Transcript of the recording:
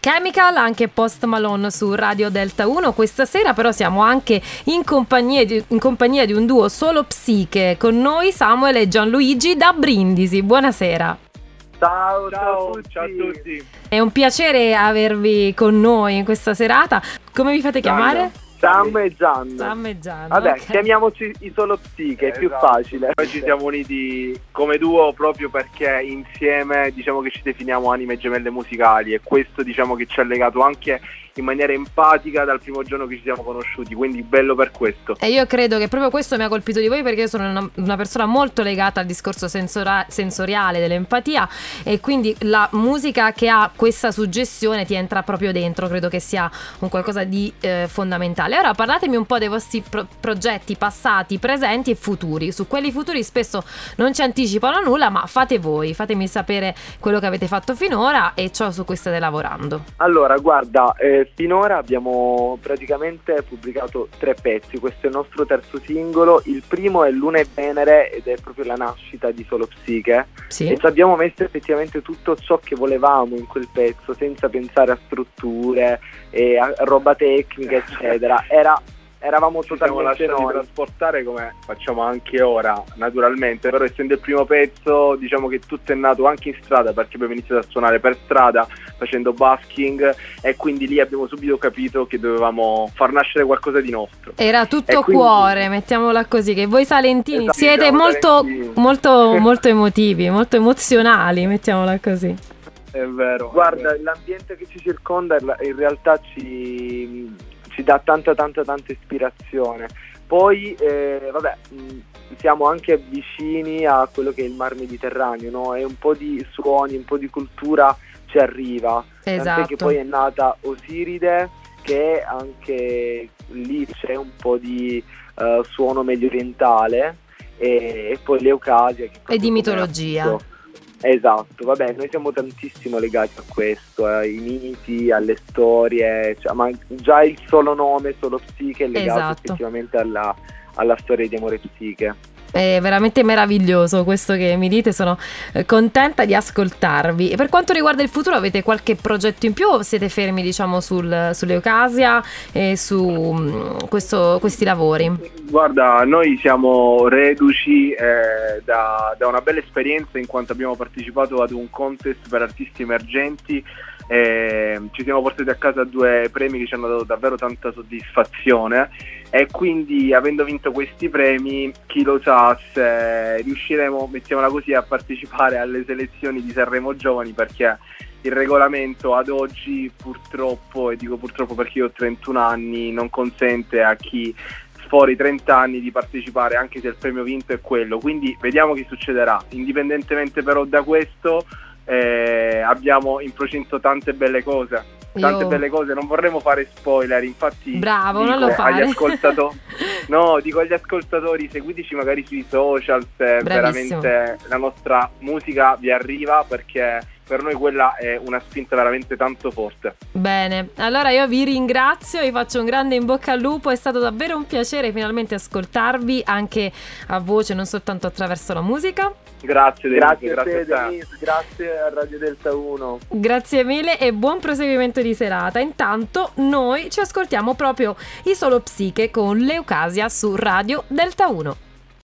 Chemical, anche Post Malone su Radio Delta 1. Questa sera però siamo anche in compagnia di, in compagnia di un duo solo psiche. Con noi Samuel e Gianluigi da Brindisi. Buonasera. Ciao, ciao, ciao, ciao a tutti. È un piacere avervi con noi in questa serata. Come vi fate chiamare? Sam e Gian. Sam e Gian. Vabbè, okay. chiamiamoci i solo psiche, è più Esatto. facile. Noi ci siamo uniti come duo proprio perché insieme diciamo che ci definiamo anime gemelle musicali e questo diciamo che ci ha legato anche in maniera empatica dal primo giorno che ci siamo conosciuti, quindi bello per questo. E io credo che proprio questo mi ha colpito di voi perché io sono una, una persona molto legata al discorso sensora- sensoriale dell'empatia e quindi la musica che ha questa suggestione ti entra proprio dentro, credo che sia un qualcosa di eh, fondamentale. Ora parlatemi un po' dei vostri pro- progetti passati, presenti e futuri. Su quelli futuri spesso non ci anticipano nulla, ma fate voi, fatemi sapere quello che avete fatto finora e ciò su cui state lavorando. Allora, guarda, eh, finora abbiamo praticamente pubblicato tre pezzi, questo è il nostro terzo singolo, il primo è Luna e Venere ed è proprio la nascita di Solo Psiche Sì. e ci abbiamo messo effettivamente tutto ciò che volevamo in quel pezzo senza pensare a strutture e a roba tecnica eccetera, Era, eravamo Ci siamo totalmente lasciati noi. trasportare come facciamo anche ora, naturalmente, però essendo il primo pezzo diciamo che tutto è nato anche in strada perché abbiamo iniziato a suonare per strada facendo busking e quindi lì abbiamo subito capito che dovevamo far nascere qualcosa di nostro. Era tutto quindi- cuore, mettiamola così, che voi salentini Esatto, siete siamo molto, salentini. molto, molto emotivi, molto emozionali, mettiamola così. È vero. Guarda, l'ambiente che ci circonda in realtà ci, ci dà tanta tanta tanta ispirazione. Poi, eh, vabbè, siamo anche vicini a quello che è il mar Mediterraneo, no? E un po' di suoni, un po' di cultura ci arriva. Tant'è Esatto. che poi è nata Osiride, che anche lì c'è un po' di eh, suono medio orientale, e, e poi l'Eucasia. Che E di mitologia. appunto- Esatto, vabbè, noi siamo tantissimo legati a questo, ai miti, alle storie, cioè, ma già il solo nome, solo psiche, è legato Esatto. effettivamente alla, alla storia di amore psiche. È veramente meraviglioso questo che mi dite, sono eh, contenta di ascoltarvi. Per quanto riguarda il futuro, avete qualche progetto in più o siete fermi, diciamo, sul, sull'Eucasia e su mm, questo- questi lavori? Guarda, noi siamo reduci eh, da, da una bella esperienza in quanto abbiamo partecipato ad un contest per artisti emergenti. e ci siamo portati a casa due premi che ci hanno dato davvero tanta soddisfazione e quindi avendo vinto questi premi chi lo sa se riusciremo, mettiamola così, a partecipare alle selezioni di Sanremo Giovani perché il regolamento ad oggi purtroppo, e dico purtroppo perché io ho 31 anni, non consente a chi fuori i 30 anni di partecipare anche se il premio vinto è quello. Quindi vediamo che succederà. Indipendentemente però da questo eh, abbiamo in procinto tante belle cose. Tante Io- belle cose non vorremmo fare spoiler infatti Bravo, non dico lo fare. agli ascoltatori no dico agli ascoltatori seguiteci magari sui social se Bravissimo. veramente la nostra musica vi arriva perché per noi quella è una spinta veramente tanto forte Bene, allora io vi ringrazio, vi faccio un grande in bocca al lupo, è stato davvero un piacere finalmente ascoltarvi anche a voce, non soltanto attraverso la musica. grazie Denise, Grazie, a te, grazie a te Denise, grazie a Radio Delta 1. Grazie mille e buon proseguimento di serata. Intanto noi ci ascoltiamo proprio i Solo Psiche con Leucasia su Radio Delta 1.